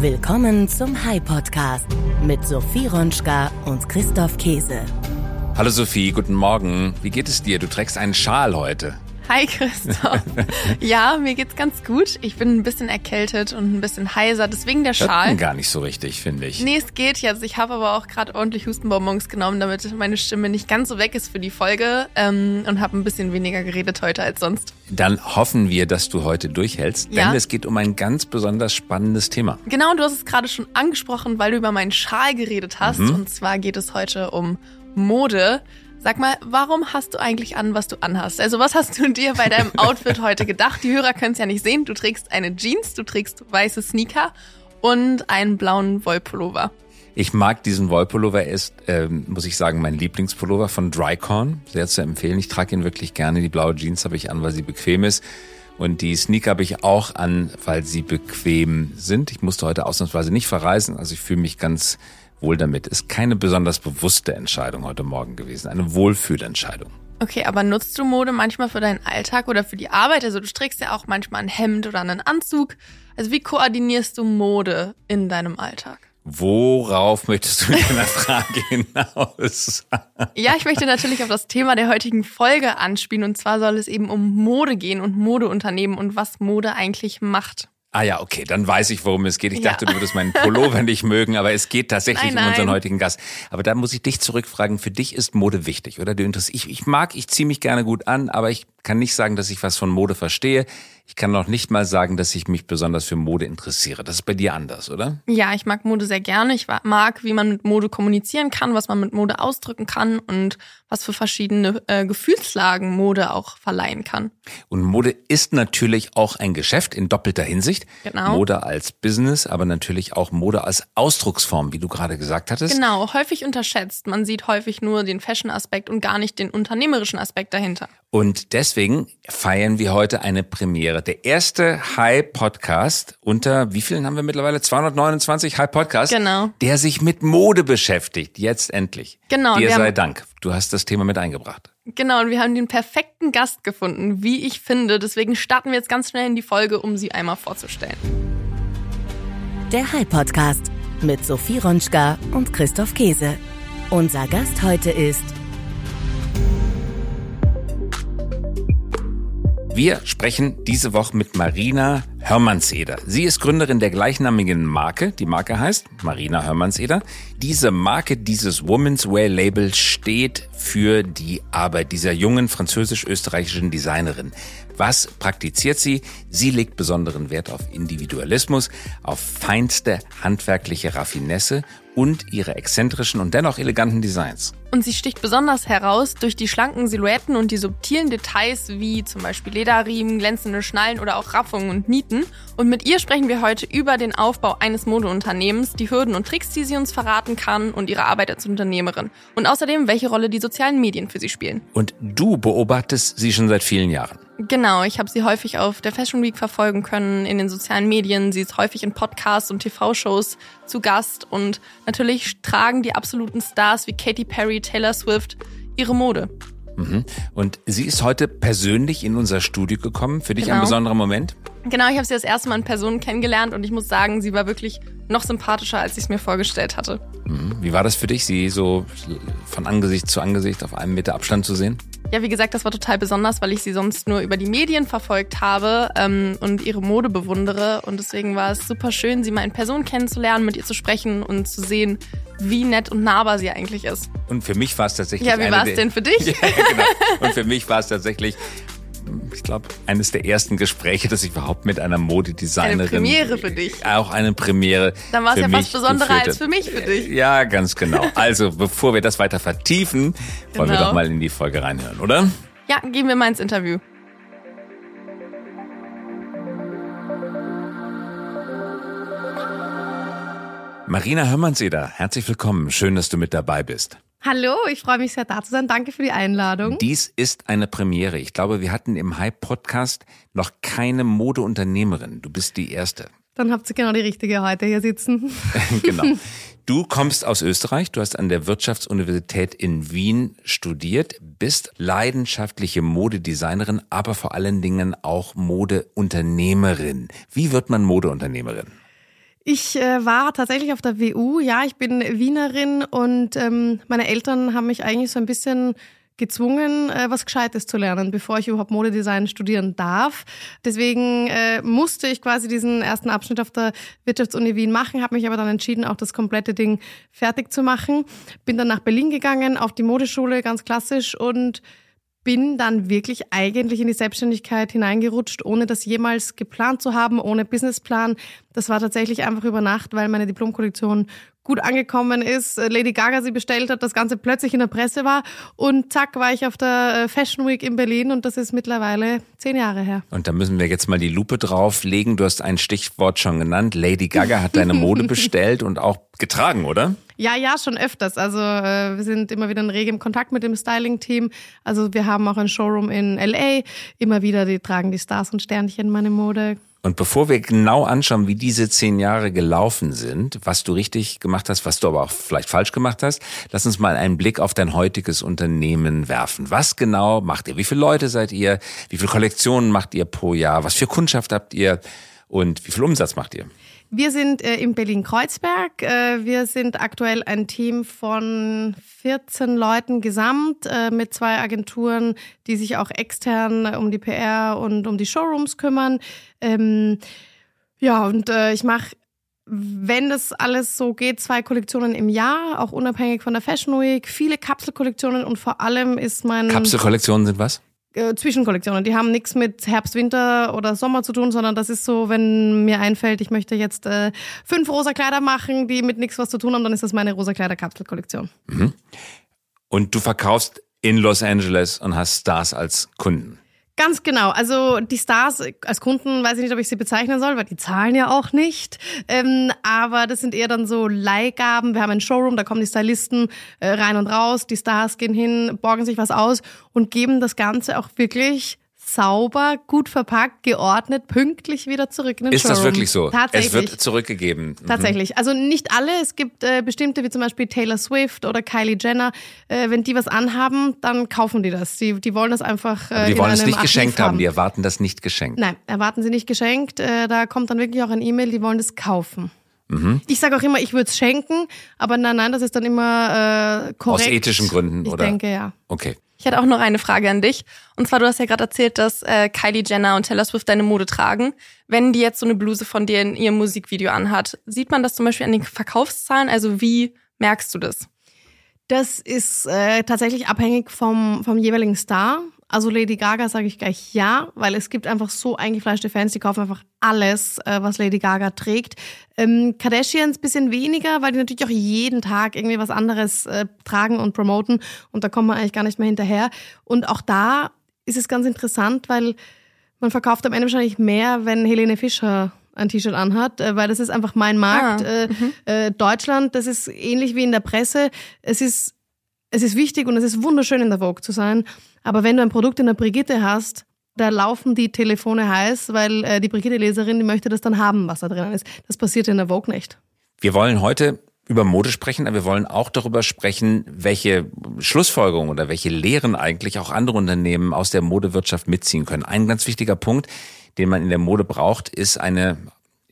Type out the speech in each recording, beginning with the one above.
Willkommen zum High Podcast mit Sophie Ronschka und Christoph Käse. Hallo Sophie, guten Morgen. Wie geht es dir? Du trägst einen Schal heute. Hi Christoph. ja, mir geht's ganz gut. Ich bin ein bisschen erkältet und ein bisschen heiser, deswegen der Schal. Gar nicht so richtig, finde ich. Nee, es geht jetzt. Ich habe aber auch gerade ordentlich Hustenbonbons genommen, damit meine Stimme nicht ganz so weg ist für die Folge ähm, und habe ein bisschen weniger geredet heute als sonst. Dann hoffen wir, dass du heute durchhältst, Ja. denn es geht um ein ganz besonders spannendes Thema. Genau, du hast es gerade schon angesprochen, weil du über meinen Schal geredet hast. Mhm. Und zwar geht es heute um Mode. Sag mal, warum hast du eigentlich an, was du anhast? Also was hast du dir bei deinem Outfit heute gedacht? Die Hörer können es ja nicht sehen. Du trägst eine Jeans, du trägst weiße Sneaker und einen blauen Wollpullover. Ich mag diesen Wollpullover, er ist, ähm, muss ich sagen, mein Lieblingspullover von Drycorn. Sehr zu empfehlen. Ich trage ihn wirklich gerne. Die blaue Jeans habe ich an, weil sie bequem ist. Und die Sneaker habe ich auch an, weil sie bequem sind. Ich musste heute ausnahmsweise nicht verreisen, also ich fühle mich ganz wohl damit. Ist keine besonders bewusste Entscheidung heute Morgen gewesen. Eine Wohlfühlentscheidung. Okay, aber nutzt du Mode manchmal für deinen Alltag oder für die Arbeit? Also du trägst ja auch manchmal ein Hemd oder einen Anzug. Also wie koordinierst du Mode in deinem Alltag? Worauf möchtest du mit deiner Frage hinaus? Ja, ich möchte natürlich auf das Thema der heutigen Folge anspielen. Und zwar soll es eben um Mode gehen und Modeunternehmen und was Mode eigentlich macht. Ah ja, okay, dann weiß ich, worum es geht. Ich Ja. dachte, du würdest meinen Pullover nicht mögen, aber es geht tatsächlich Nein, um unseren nein. heutigen Gast. Aber da muss ich dich zurückfragen, für dich ist Mode wichtig, oder? Du interessierst, ich, ich mag, ich ziehe mich gerne gut an, aber ich kann nicht sagen, dass ich was von Mode verstehe. Ich kann noch nicht mal sagen, dass ich mich besonders für Mode interessiere. Das ist bei dir anders, oder? Ja, ich mag Mode sehr gerne. Ich mag, wie man mit Mode kommunizieren kann, was man mit Mode ausdrücken kann und was für verschiedene äh, Gefühlslagen Mode auch verleihen kann. Und Mode ist natürlich auch ein Geschäft in doppelter Hinsicht. Genau. Mode als Business, aber natürlich auch Mode als Ausdrucksform, wie du gerade gesagt hattest. Genau, häufig unterschätzt. Man sieht häufig nur den Fashion-Aspekt und gar nicht den unternehmerischen Aspekt dahinter. Und deswegen feiern wir heute eine Premiere. Der erste High-Podcast unter, wie vielen haben wir mittlerweile? 229 High-Podcasts. Genau. Der sich mit Mode beschäftigt. Jetzt endlich. Genau, Dir sei haben- Dank. Du hast das Thema mit eingebracht. Genau, und wir haben den perfekten Gast gefunden, wie ich finde. Deswegen starten wir jetzt ganz schnell in die Folge, um sie einmal vorzustellen. Der High Podcast mit Sophie Ronschka und Christoph Käse. Unser Gast heute ist Wir sprechen diese Woche mit Marina Hörmannseder. Sie ist Gründerin der gleichnamigen Marke. Die Marke heißt Marina Hörmannseder. Diese Marke, dieses Women's Wear Label steht für die Arbeit dieser jungen französisch-österreichischen Designerin. Was praktiziert sie? Sie legt besonderen Wert auf Individualismus, auf feinste handwerkliche Raffinesse und ihre exzentrischen und dennoch eleganten Designs. Und sie sticht besonders heraus durch die schlanken Silhouetten und die subtilen Details wie zum Beispiel Lederriemen, glänzende Schnallen oder auch Raffungen und Nieten. Und mit ihr sprechen wir heute über den Aufbau eines Modeunternehmens, die Hürden und Tricks, die sie uns verraten kann und ihre Arbeit als Unternehmerin. Und außerdem, welche Rolle die sozialen Medien für sie spielen. Und du beobachtest sie schon seit vielen Jahren. Genau, ich habe sie häufig auf der Fashion Week verfolgen können, in den sozialen Medien. Sie ist häufig in Podcasts und TV-Shows zu Gast. Und natürlich tragen die absoluten Stars wie Katy Perry, Taylor Swift ihre Mode. Mhm. Und sie ist heute persönlich in unser Studio gekommen. Für dich ein Genau. besonderer Moment? Genau, ich habe sie das erste Mal in Person kennengelernt und ich muss sagen, sie war wirklich noch sympathischer, als ich es mir vorgestellt hatte. Mhm. Wie war das für dich, sie so von Angesicht zu Angesicht auf einem Meter Abstand zu sehen? Ja, wie gesagt, das war total besonders, weil ich sie sonst nur über die Medien verfolgt habe ähm, und ihre Mode bewundere. Und deswegen war es super schön, sie mal in Person kennenzulernen, mit ihr zu sprechen und zu sehen, wie nett und nahbar sie eigentlich ist. Und für mich war es tatsächlich. Ja, wie war es denn für dich? Ja, genau. Und für mich war es tatsächlich, ich glaube, eines der ersten Gespräche, dass ich überhaupt mit einer Modedesignerin. Eine Premiere für dich. Auch eine Premiere. Dann war es ja besonderer geführt als für mich für dich. Ja, ganz genau. Also, bevor wir das weiter vertiefen, wollen wir Genau. doch mal in die Folge reinhören, oder? Ja, gehen wir mal ins Interview. Marina Hörmannseder, herzlich willkommen. Schön, dass du mit dabei bist. Hallo, ich freue mich sehr da zu sein. Danke für die Einladung. Dies ist eine Premiere. Ich glaube, wir hatten im Hype-Podcast noch keine Modeunternehmerin. Du bist die erste. Dann habt ihr genau die richtige heute hier sitzen. genau. Du kommst aus Österreich, du hast an der Wirtschaftsuniversität in Wien studiert, bist leidenschaftliche Modedesignerin, aber vor allen Dingen auch Modeunternehmerin. Wie wird man Modeunternehmerin? Ich äh, war tatsächlich auf der WU. Ja, ich bin Wienerin und ähm, meine Eltern haben mich eigentlich so ein bisschen gezwungen, äh, was Gescheites zu lernen, bevor ich überhaupt Modedesign studieren darf. Deswegen äh, musste ich quasi diesen ersten Abschnitt auf der Wirtschaftsuni Wien machen, habe mich aber dann entschieden, auch das komplette Ding fertig zu machen. Bin dann nach Berlin gegangen, auf die Modeschule, ganz klassisch und bin dann wirklich eigentlich in die Selbstständigkeit hineingerutscht, ohne das jemals geplant zu haben, ohne Businessplan. Das war tatsächlich einfach über Nacht, weil meine Diplomkollektion gut angekommen ist, Lady Gaga sie bestellt hat, das Ganze plötzlich in der Presse war und zack war ich auf der äh, Fashion Week in Berlin und das ist mittlerweile zehn Jahre her. Und da müssen wir jetzt mal die Lupe drauflegen. Du hast ein Stichwort schon genannt. Lady Gaga hat deine Mode bestellt und auch getragen, oder? Ja, ja, schon öfters. Also äh, wir sind immer wieder in regem Kontakt mit dem Styling-Team. Also wir haben auch ein Showroom in LA. Immer wieder, die tragen die Stars und Sternchen meine Mode. Und bevor wir genau anschauen, wie diese zehn Jahre gelaufen sind, was du richtig gemacht hast, was du aber auch vielleicht falsch gemacht hast, lass uns mal einen Blick auf dein heutiges Unternehmen werfen. Was genau macht ihr? Wie viele Leute seid ihr? Wie viele Kollektionen macht ihr pro Jahr? Was für Kundschaft habt ihr? Und wie viel Umsatz macht ihr? Wir sind äh, in Berlin-Kreuzberg. Äh, wir sind aktuell ein Team von 14 Leuten gesamt äh, mit zwei Agenturen, die sich auch extern um die PR und um die Showrooms kümmern. Ähm, ja, und äh, ich mache wenn das alles so geht, zwei Kollektionen im Jahr, auch unabhängig von der Fashion Week, viele Kapselkollektionen und vor allem ist mein. Kapselkollektionen sind was? Äh, Zwischenkollektionen. Die haben nichts mit Herbst, Winter oder Sommer zu tun, sondern das ist so, wenn mir einfällt, ich möchte jetzt äh, fünf rosa Kleider machen, die mit nichts was zu tun haben, dann ist das meine rosa Kleider Kapselkollektion. Mhm. Und du verkaufst in Los Angeles und hast Stars als Kunden. Ganz genau. Also die Stars als Kunden weiß ich nicht, ob ich sie bezeichnen soll, weil die zahlen ja auch nicht. Ähm, aber das sind eher dann so Leihgaben. Wir haben ein Showroom, da kommen die Stylisten äh, rein und raus. Die Stars gehen hin, borgen sich was aus und geben das Ganze auch wirklich sauber, gut verpackt, geordnet, pünktlich wieder zurück in den Ist Showroom. das wirklich so? Tatsächlich. Es wird zurückgegeben. Mhm. Tatsächlich. Also nicht alle. Es gibt äh, bestimmte, wie zum Beispiel Taylor Swift oder Kylie Jenner. Äh, wenn die was anhaben, dann kaufen die das. Die, die wollen das einfach. Äh, Aber die wollen es nicht geschenkt Archiv haben. Die erwarten das nicht geschenkt. Nein, erwarten sie nicht geschenkt. Äh, da kommt dann wirklich auch ein E-Mail, die wollen das kaufen. Mhm. Ich sage auch immer, ich würde es schenken, aber nein, nein, das ist dann immer äh, korrekt. Aus ethischen Gründen, ich oder? Ich denke, ja. Okay. Ich hatte auch noch eine Frage an dich. Und zwar, du hast ja gerade erzählt, dass äh, Kylie Jenner und Taylor Swift deine Mode tragen. Wenn die jetzt so eine Bluse von dir in ihrem Musikvideo anhat, sieht man das zum Beispiel an den Verkaufszahlen? Also wie merkst du das? Das ist äh, tatsächlich abhängig vom, vom jeweiligen Star. Also Lady Gaga sage ich gleich ja, weil es gibt einfach so eingefleischte Fans, die kaufen einfach alles, äh, was Lady Gaga trägt. Ähm, Kardashians bisschen weniger, weil die natürlich auch jeden Tag irgendwie was anderes äh, tragen und promoten und da kommt man eigentlich gar nicht mehr hinterher. Und auch da ist es ganz interessant, weil man verkauft am Ende wahrscheinlich mehr, wenn Helene Fischer ein T-Shirt anhat, äh, weil das ist einfach mein Markt. Ah, äh, äh, Deutschland, das ist ähnlich wie in der Presse. Es ist es ist wichtig und es ist wunderschön in der Vogue zu sein, aber wenn du ein Produkt in der Brigitte hast, da laufen die Telefone heiß, weil äh, die Brigitte-Leserin, möchte das dann haben, was da drin ist. Das passiert in der Vogue nicht. Wir wollen heute über Mode sprechen, aber wir wollen auch darüber sprechen, welche Schlussfolgerungen oder welche Lehren eigentlich auch andere Unternehmen aus der Modewirtschaft mitziehen können. Ein ganz wichtiger Punkt, den man in der Mode braucht, ist eine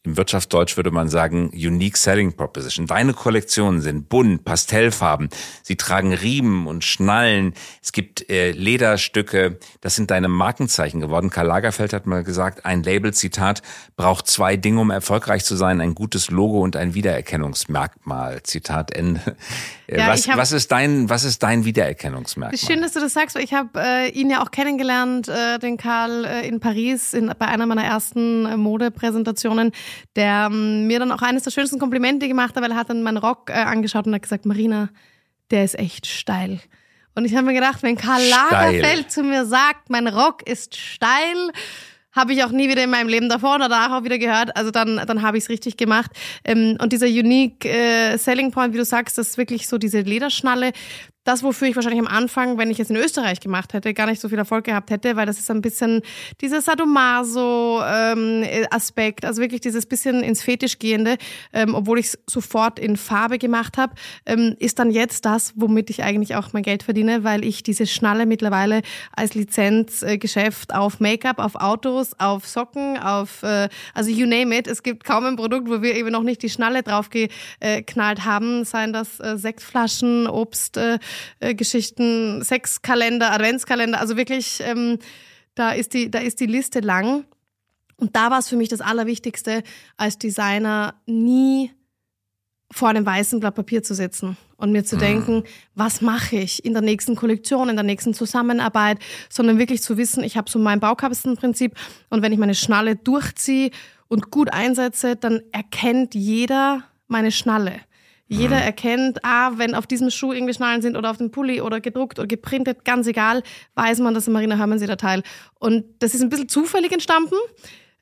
im Wirtschaftsdeutsch würde man sagen, Unique Selling Proposition. Deine Kollektionen sind bunt, Pastellfarben. Sie tragen Riemen und Schnallen. Es gibt äh, Lederstücke. Das sind deine Markenzeichen geworden. Karl Lagerfeld hat mal gesagt, ein Label, Zitat, braucht zwei Dinge, um erfolgreich zu sein. Ein gutes Logo und ein Wiedererkennungsmerkmal. Zitat Ende. Äh, Ja, was, hab- was ist dein, was ist dein Wiedererkennungsmerkmal? Schön, dass du das sagst, ich habe äh, ihn ja auch kennengelernt, äh, den Karl äh, in Paris, in, bei einer meiner ersten äh, Modepräsentationen, der ähm, mir dann auch eines der schönsten Komplimente gemacht hat, weil er hat dann meinen Rock äh, angeschaut und hat gesagt, Marina, der ist echt steil. Und ich habe mir gedacht, wenn Karl Steil. Lagerfeld zu mir sagt, mein Rock ist steil, habe ich auch nie wieder in meinem Leben davor oder danach auch wieder gehört. Also dann, dann habe ich es richtig gemacht. Ähm, und dieser unique äh, Selling Point, wie du sagst, das ist wirklich so diese Lederschnalle. Das, wofür ich wahrscheinlich am Anfang, wenn ich es in Österreich gemacht hätte, gar nicht so viel Erfolg gehabt hätte, weil das ist ein bisschen dieser Sadomaso-Aspekt, ähm, also wirklich dieses bisschen ins Fetisch gehende, ähm, obwohl ich es sofort in Farbe gemacht habe, ähm, ist dann jetzt das, womit ich eigentlich auch mein Geld verdiene, weil ich diese Schnalle mittlerweile als Lizenzgeschäft auf Make-up, auf Autos, auf Socken, auf, äh, also you name it. Es gibt kaum ein Produkt, wo wir eben noch nicht die Schnalle drauf geknallt haben, seien das äh, Sektflaschen, Obst, äh, äh, Geschichten, Sexkalender, Adventskalender, also wirklich, ähm, da, ist die, da ist die Liste lang. Und da war es für mich das Allerwichtigste, als Designer nie vor einem weißen Blatt Papier zu sitzen und mir zu mhm. denken, was mache ich in der nächsten Kollektion, in der nächsten Zusammenarbeit, sondern wirklich zu wissen, ich habe so mein Baukastenprinzip und wenn ich meine Schnalle durchziehe und gut einsetze, dann erkennt jeder meine Schnalle. Jeder mhm. erkennt, ah, wenn auf diesem Schuh irgendwie Schnallen sind oder auf dem Pulli oder gedruckt oder geprintet, ganz egal, weiß man, das ist Marina Hörmannseder Teil. Und das ist ein bisschen zufällig entstanden.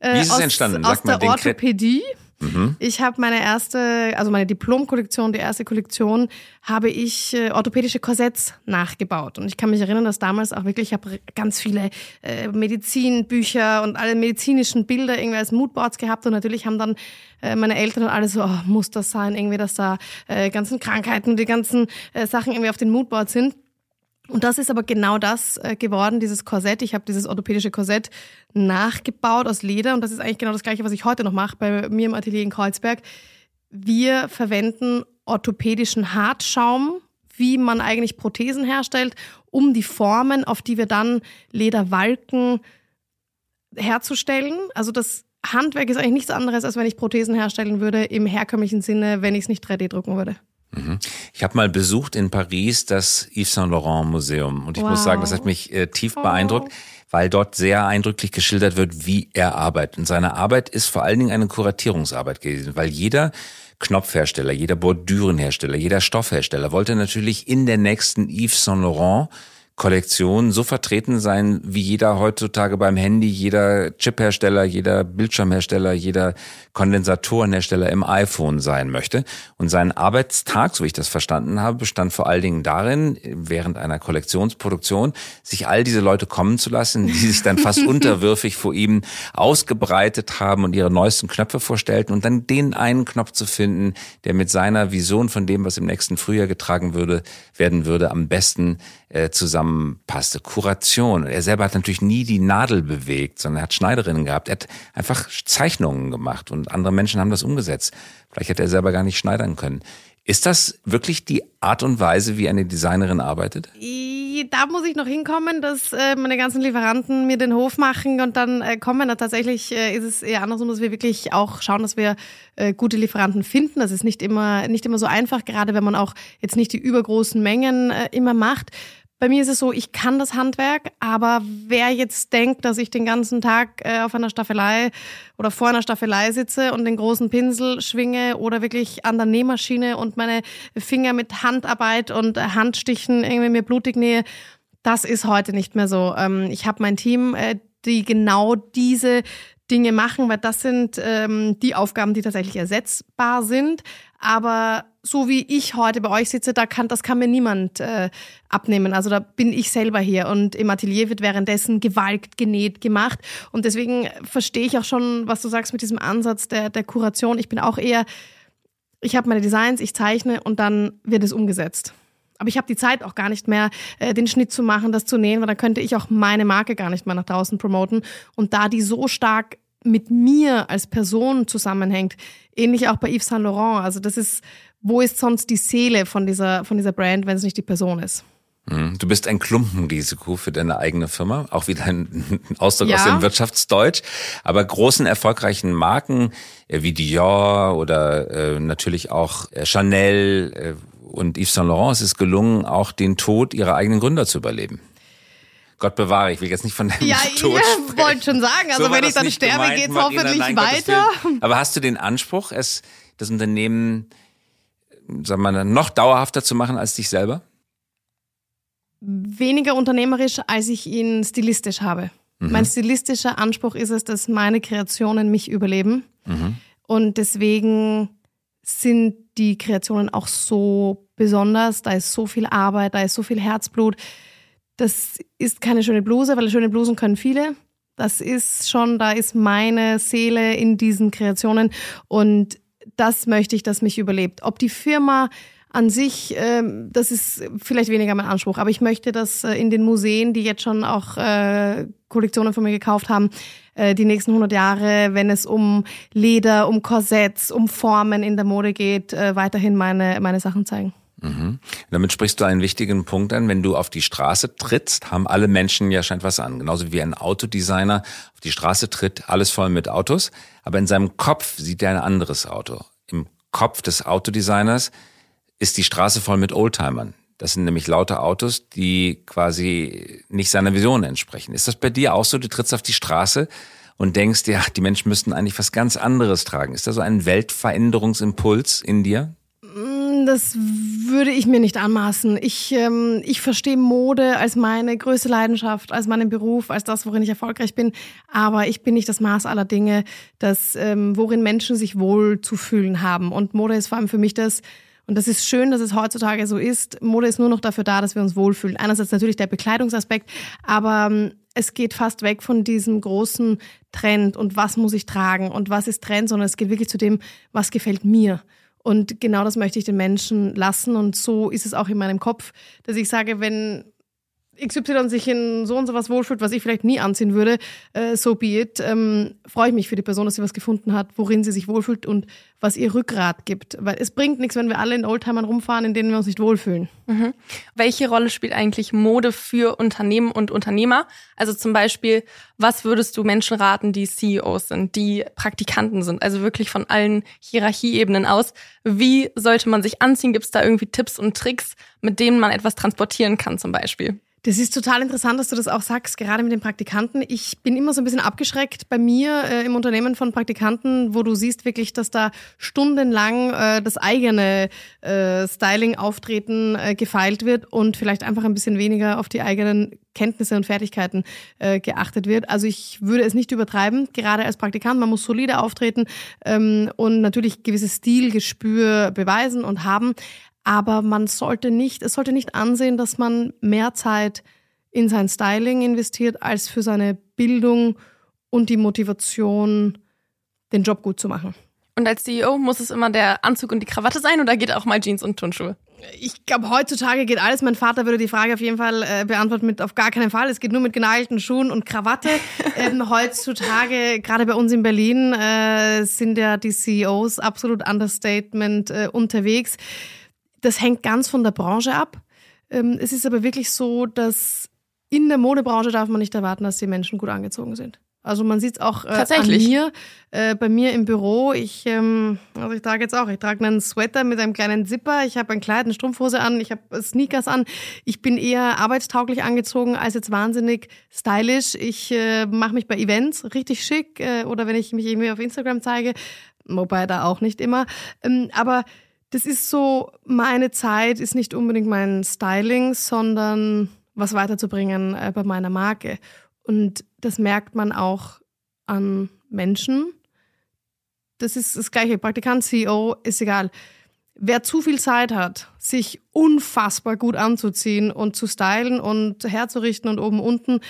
Äh, Wie ist es entstanden? Sag aus der Orthopädie. Mhm. Ich habe meine erste, also meine Diplomkollektion, die erste Kollektion, habe ich äh, orthopädische Korsetts nachgebaut. Und ich kann mich erinnern, dass damals auch wirklich, ich habe ganz viele äh, Medizinbücher und alle medizinischen Bilder irgendwie als Moodboards gehabt. Und natürlich haben dann äh, meine Eltern und alle so, oh, muss das sein, irgendwie, dass da äh, ganzen Krankheiten und die ganzen äh, Sachen irgendwie auf den Moodboards sind. Und das ist aber genau das äh, geworden, dieses Korsett. Ich habe dieses orthopädische Korsett nachgebaut aus Leder und das ist eigentlich genau das gleiche, was ich heute noch mache bei mir im Atelier in Kreuzberg. Wir verwenden orthopädischen Hartschaum, wie man eigentlich Prothesen herstellt, um die Formen, auf die wir dann Lederwalken herzustellen. Also das Handwerk ist eigentlich nichts anderes, als wenn ich Prothesen herstellen würde im herkömmlichen Sinne, wenn ich es nicht 3D drucken würde. Mhm. Ich habe mal besucht in Paris das Yves Saint Laurent Museum und ich wow. muss sagen, das hat mich äh, tief oh. beeindruckt, weil dort sehr eindrücklich geschildert wird, wie er arbeitet. Und seine Arbeit ist vor allen Dingen eine Kuratierungsarbeit gewesen, weil jeder Knopfhersteller, jeder Bordürenhersteller, jeder Stoffhersteller wollte natürlich in der nächsten Yves Saint Laurent Kollektion so vertreten sein, wie jeder heutzutage beim Handy, jeder Chiphersteller, jeder Bildschirmhersteller, jeder Kondensatorenhersteller im iPhone sein möchte. Und sein Arbeitstag, so wie ich das verstanden habe, bestand vor allen Dingen darin, während einer Kollektionsproduktion, sich all diese Leute kommen zu lassen, die sich dann fast unterwürfig vor ihm ausgebreitet haben und ihre neuesten Knöpfe vorstellten und dann den einen Knopf zu finden, der mit seiner Vision von dem, was im nächsten Frühjahr getragen würde, werden würde, am besten äh, zusammenpasste. Kuration. Er selber hat natürlich nie die Nadel bewegt, sondern er hat Schneiderinnen gehabt. Er hat einfach Zeichnungen gemacht und andere Menschen haben das umgesetzt. Vielleicht hätte er selber gar nicht schneidern können. Ist das wirklich die Art und Weise, wie eine Designerin arbeitet? Da muss ich noch hinkommen, dass äh, meine ganzen Lieferanten mir den Hof machen und dann äh, kommen. Tatsächlich äh, ist es eher andersrum, dass wir wirklich auch schauen, dass wir gute Lieferanten finden. Das ist nicht immer, nicht immer so einfach, gerade wenn man auch jetzt nicht die übergroßen Mengen immer macht. Bei mir ist es so, ich kann das Handwerk, aber wer jetzt denkt, dass ich den ganzen Tag äh, auf einer Staffelei oder vor einer Staffelei sitze und den großen Pinsel schwinge oder wirklich an der Nähmaschine und meine Finger mit Handarbeit und Handstichen irgendwie mir blutig nähe, das ist heute nicht mehr so. Ähm, ich habe mein Team, äh, die genau diese Dinge machen, weil das sind ähm, die Aufgaben, die tatsächlich ersetzbar sind. Aber so wie ich heute bei euch sitze, da kann, das kann mir niemand äh, abnehmen. Also da bin ich selber hier und im Atelier wird währenddessen gewalkt, genäht, gemacht. Und deswegen verstehe ich auch schon, was du sagst mit diesem Ansatz der, der Kuration. Ich bin auch eher, ich habe meine Designs, ich zeichne und dann wird es umgesetzt. Aber ich habe die Zeit auch gar nicht mehr, äh, den Schnitt zu machen, das zu nähen, weil dann könnte ich auch meine Marke gar nicht mehr nach draußen promoten. Und da die so stark mit mir als Person zusammenhängt, ähnlich auch bei Yves Saint Laurent. Also das ist, wo ist sonst die Seele von dieser, von dieser Brand, wenn es nicht die Person ist? Mhm. Du bist ein Klumpenrisiko für deine eigene Firma, auch wieder ein Ausdruck ja. aus dem Wirtschaftsdeutsch. Aber großen, erfolgreichen Marken äh, wie Dior oder äh, natürlich auch äh, Chanel äh, und Yves Saint Laurent es ist gelungen, auch den Tod ihrer eigenen Gründer zu überleben. Gott bewahre, ich will jetzt nicht von deinem ja, Tod Ja, wollte schon sagen. Also so wenn ich dann sterbe, gemeint, geht's hoffentlich nein, weiter. Aber hast du den Anspruch, es das Unternehmen, sagen wir mal, noch dauerhafter zu machen als dich selber? Weniger unternehmerisch, als ich ihn stilistisch habe. Mhm. Mein stilistischer Anspruch ist es, dass meine Kreationen mich überleben. Mhm. Und deswegen sind die Kreationen auch so besonders. Da ist so viel Arbeit, da ist so viel Herzblut. Das ist keine schöne Bluse, weil schöne Blusen können viele. Das ist schon, da ist meine Seele in diesen Kreationen und das möchte ich, dass mich überlebt. Ob die Firma an sich, ähm, das ist vielleicht weniger mein Anspruch, aber ich möchte, dass äh, in den Museen, die jetzt schon auch äh, Kollektionen von mir gekauft haben, äh, die nächsten 100 Jahre, wenn es um Leder, um Korsetts, um Formen in der Mode geht, äh, weiterhin meine, meine Sachen zeigen. Mhm. Damit sprichst du einen wichtigen Punkt an. Wenn du auf die Straße trittst, haben alle Menschen ja scheint was an. Genauso wie ein Autodesigner auf die Straße tritt, alles voll mit Autos. Aber in seinem Kopf sieht er ein anderes Auto. Im Kopf des Autodesigners ist die Straße voll mit Oldtimern. Das sind nämlich laute Autos, die quasi nicht seiner Vision entsprechen. Ist das bei dir auch so? Du trittst auf die Straße und denkst, ja, die Menschen müssten eigentlich was ganz anderes tragen. Ist da so ein Weltveränderungsimpuls in dir? Das würde ich mir nicht anmaßen. Ich, ähm, ich verstehe Mode als meine größte Leidenschaft, als meinen Beruf, als das, worin ich erfolgreich bin. Aber ich bin nicht das Maß aller Dinge, das, ähm, worin Menschen sich wohl zu fühlen haben. Und Mode ist vor allem für mich das, und das ist schön, dass es heutzutage so ist. Mode ist nur noch dafür da, dass wir uns wohlfühlen. Einerseits natürlich der Bekleidungsaspekt, aber ähm, es geht fast weg von diesem großen Trend und was muss ich tragen und was ist Trend, sondern es geht wirklich zu dem, was gefällt mir. Und genau das möchte ich den Menschen lassen. Und so ist es auch in meinem Kopf, dass ich sage, wenn XY sich in so und so was wohlfühlt, was ich vielleicht nie anziehen würde, äh, so be it, ähm, freue ich mich für die Person, dass sie was gefunden hat, worin sie sich wohlfühlt und was ihr Rückgrat gibt. Weil es bringt nichts, wenn wir alle in Oldtimern rumfahren, in denen wir uns nicht wohlfühlen. Mhm. Welche Rolle spielt eigentlich Mode für Unternehmen und Unternehmer? Also zum Beispiel, was würdest du Menschen raten, die CEOs sind, die Praktikanten sind, also wirklich von allen Hierarchieebenen aus? Wie sollte man sich anziehen? Gibt es da irgendwie Tipps und Tricks, mit denen man etwas transportieren kann zum Beispiel? Das ist total interessant, dass du das auch sagst, gerade mit den Praktikanten. Ich bin immer so ein bisschen abgeschreckt bei mir äh, im Unternehmen von Praktikanten, wo du siehst wirklich, dass da stundenlang äh, das eigene äh, Styling-Auftreten äh, gefeilt wird und vielleicht einfach ein bisschen weniger auf die eigenen Kenntnisse und Fertigkeiten äh, geachtet wird. Also ich würde es nicht übertreiben, gerade als Praktikant. Man muss solide auftreten ähm, und natürlich gewisses Stilgespür beweisen und haben. Aber man sollte nicht, es sollte nicht ansehen, dass man mehr Zeit in sein Styling investiert, als für seine Bildung und die Motivation, den Job gut zu machen. Und als CEO muss es immer der Anzug und die Krawatte sein oder geht auch mal Jeans und Turnschuhe? Ich glaube, heutzutage geht alles. Mein Vater würde die Frage auf jeden Fall äh, beantworten mit auf gar keinen Fall. Es geht nur mit genagelten Schuhen und Krawatte. ähm, heutzutage, gerade bei uns in Berlin, äh, sind ja die CEOs absolut Understatement äh, unterwegs. Das hängt ganz von der Branche ab. Ähm, es ist aber wirklich so, dass in der Modebranche darf man nicht erwarten, dass die Menschen gut angezogen sind. Also man sieht es auch äh, an mir, äh, bei mir im Büro. Ich, ähm, also ich trage jetzt auch, ich trage einen Sweater mit einem kleinen Zipper, ich habe ein Kleid, eine Strumpfhose an, ich habe Sneakers an. Ich bin eher arbeitstauglich angezogen als jetzt wahnsinnig stylisch. Ich äh, mache mich bei Events richtig schick äh, oder wenn ich mich irgendwie auf Instagram zeige, wobei da auch nicht immer. Ähm, aber das ist so, meine Zeit ist nicht unbedingt mein Styling, sondern was weiterzubringen äh, bei meiner Marke. Und das merkt man auch an Menschen. Das ist das gleiche. Praktikant, CEO, ist egal. Wer zu viel Zeit hat, sich unfassbar gut anzuziehen und zu stylen und herzurichten und oben unten,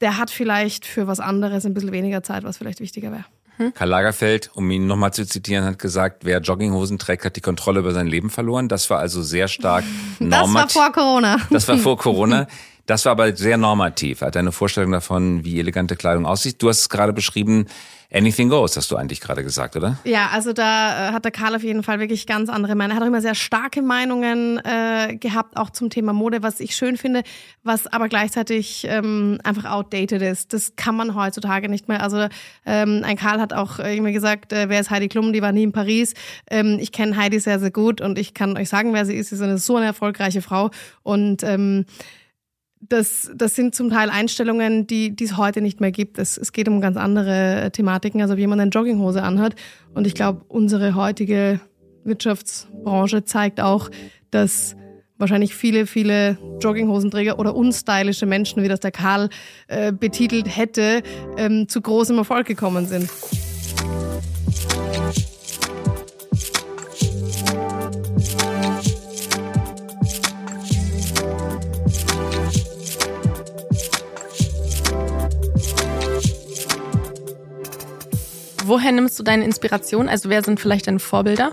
der hat vielleicht für was anderes ein bisschen weniger Zeit, was vielleicht wichtiger wäre. Hm? Karl Lagerfeld, um ihn nochmal zu zitieren, hat gesagt, wer Jogginghosen trägt, hat die Kontrolle über sein Leben verloren. Das war also sehr stark normativ. Das war vor Corona. Das war vor Corona. Das war aber sehr normativ. Hat eine Vorstellung davon, wie elegante Kleidung aussieht. Du hast es gerade beschrieben, Anything goes, hast du eigentlich gerade gesagt, oder? Ja, also da äh, hat der Karl auf jeden Fall wirklich ganz andere Meinungen. Er hat auch immer sehr starke Meinungen äh, gehabt, auch zum Thema Mode, was ich schön finde, was aber gleichzeitig ähm, einfach outdated ist. Das kann man heutzutage nicht mehr. Also ähm, ein Karl hat auch irgendwie gesagt, äh, wer ist Heidi Klum, die war nie in Paris. Ähm, ich kenne Heidi sehr, sehr gut und ich kann euch sagen, wer sie ist. Sie ist eine so eine erfolgreiche Frau und ähm, das, das sind zum Teil Einstellungen, die, die es heute nicht mehr gibt. Es, es geht um ganz andere Thematiken, als ob jemand eine Jogginghose anhat. Und ich glaube, unsere heutige Wirtschaftsbranche zeigt auch, dass wahrscheinlich viele, viele Jogginghosenträger oder unstylische Menschen, wie das der Karl äh, betitelt hätte, ähm, zu großem Erfolg gekommen sind. Woher nimmst du deine Inspiration? Also wer sind vielleicht deine Vorbilder?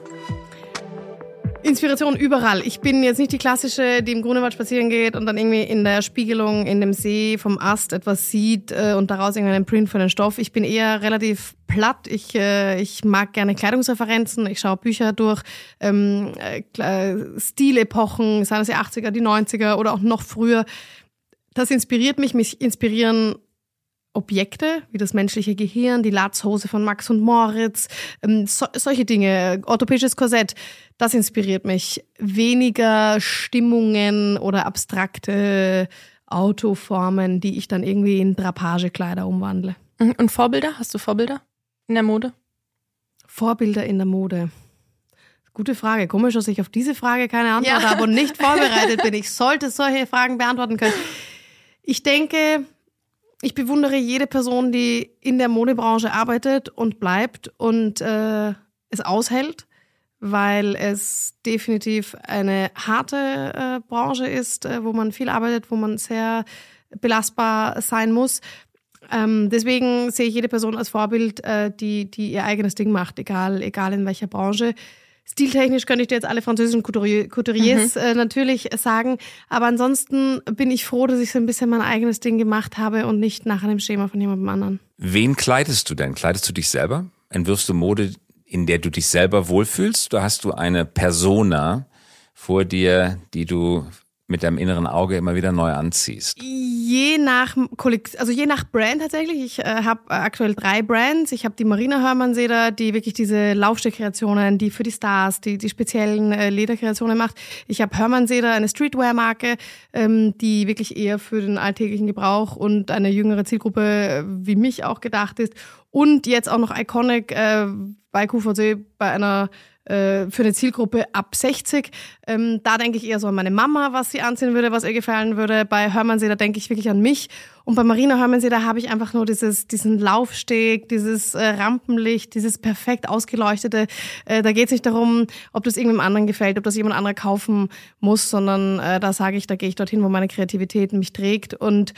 Inspiration überall. Ich bin jetzt nicht die klassische, die im Grunewald spazieren geht und dann irgendwie in der Spiegelung in dem See vom Ast etwas sieht äh, und daraus irgendeinen Print für den Stoff. Ich bin eher relativ platt. Ich, äh, ich mag gerne Kleidungsreferenzen. Ich schaue Bücher durch, ähm, äh, Stilepochen, seien es die 80er, die 90er oder auch noch früher. Das inspiriert mich. Mich inspirieren Objekte, wie das menschliche Gehirn, die Latzhose von Max und Moritz, ähm, so, solche Dinge, orthopädisches Korsett, das inspiriert mich. Weniger Stimmungen oder abstrakte Autoformen, die ich dann irgendwie in Drapagekleider umwandle. Mhm. Und Vorbilder? Hast du Vorbilder in der Mode? Vorbilder in der Mode. Gute Frage. Komisch, dass ich auf diese Frage keine Antwort ja. habe und nicht vorbereitet bin. Ich sollte solche Fragen beantworten können. Ich denke, ich bewundere jede Person, die in der Modebranche arbeitet und bleibt und äh, es aushält, weil es definitiv eine harte äh, Branche ist, äh, wo man viel arbeitet, wo man sehr belastbar sein muss. Ähm, deswegen sehe ich jede Person als Vorbild, äh, die, die ihr eigenes Ding macht, egal, egal in welcher Branche. Stiltechnisch könnte ich dir jetzt alle französischen Couturiers mhm. äh, natürlich sagen. Aber ansonsten bin ich froh, dass ich so ein bisschen mein eigenes Ding gemacht habe und nicht nach einem Schema von jemandem anderen. Wen kleidest du denn? Kleidest du dich selber? Entwirfst du Mode, in der du dich selber wohlfühlst? Oder hast du eine Persona vor dir, die du mit deinem inneren Auge immer wieder neu anziehst? Je nach also je nach Brand tatsächlich. Ich äh, habe äh, aktuell drei Brands. Ich habe die Marina Hörmann-Seder, die wirklich diese Laufstehkreationen, die für die Stars, die die speziellen äh, Lederkreationen macht. Ich habe Hörmann-Seder, eine Streetwear-Marke, ähm, die wirklich eher für den alltäglichen Gebrauch und eine jüngere Zielgruppe äh, wie mich auch gedacht ist. Und jetzt auch noch Iconic äh, bei QVC bei einer äh, für eine Zielgruppe ab 60. Ähm, da denke ich eher so an meine Mama, was sie anziehen würde, was ihr gefallen würde. Bei Hörmannsee, da denke ich wirklich an mich. Und bei Marina Hörmannsee, da habe ich einfach nur dieses, diesen Laufsteg, dieses äh, Rampenlicht, dieses perfekt ausgeleuchtete. Äh, da geht es nicht darum, ob das irgendwem anderen gefällt, ob das jemand anderer kaufen muss, sondern äh, da sage ich, da gehe ich dorthin, wo meine Kreativität mich trägt. Und